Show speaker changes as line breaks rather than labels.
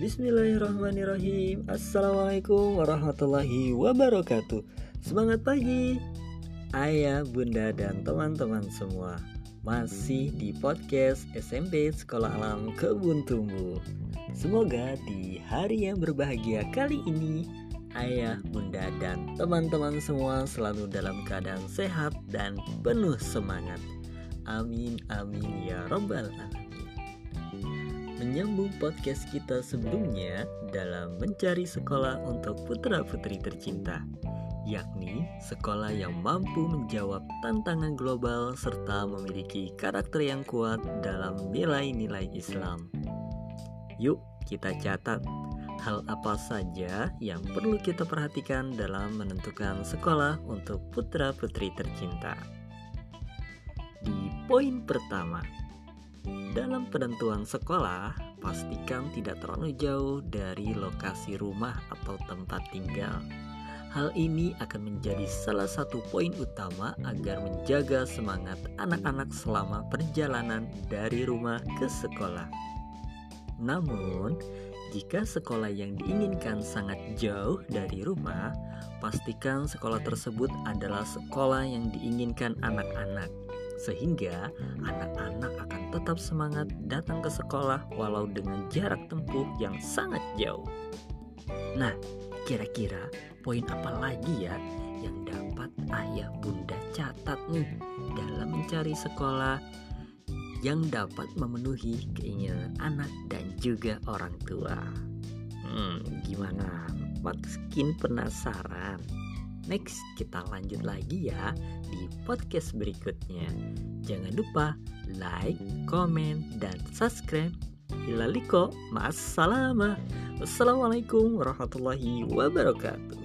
Bismillahirrahmanirrahim. Assalamualaikum warahmatullahi wabarakatuh. Semangat pagi. Ayah, bunda, dan teman-teman semua. Masih di podcast SMP Sekolah Alam Kebun Tumbuh. Semoga di hari yang berbahagia kali ini Ayah, bunda, dan teman-teman semua selalu dalam keadaan sehat dan penuh semangat. Amin, amin, ya robbal alamin menyambung podcast kita sebelumnya dalam mencari sekolah untuk putra-putri tercinta, yakni sekolah yang mampu menjawab tantangan global serta memiliki karakter yang kuat dalam nilai-nilai Islam. Yuk, kita catat hal apa saja yang perlu kita perhatikan dalam menentukan sekolah untuk putra-putri tercinta. Di poin pertama, dalam penentuan sekolah, pastikan tidak terlalu jauh dari lokasi rumah atau tempat tinggal. Hal ini akan menjadi salah satu poin utama agar menjaga semangat anak-anak selama perjalanan dari rumah ke sekolah. Namun, jika sekolah yang diinginkan sangat jauh dari rumah, pastikan sekolah tersebut adalah sekolah yang diinginkan anak-anak sehingga anak-anak akan tetap semangat datang ke sekolah walau dengan jarak tempuh yang sangat jauh. Nah, kira-kira poin apa lagi ya yang dapat ayah bunda catat nih dalam mencari sekolah yang dapat memenuhi keinginan anak dan juga orang tua? Hmm, gimana? Makin penasaran? Next, kita lanjut lagi ya di podcast berikutnya. Jangan lupa like, comment, dan subscribe. Ilaliko, mas salama. Wassalamualaikum warahmatullahi wabarakatuh.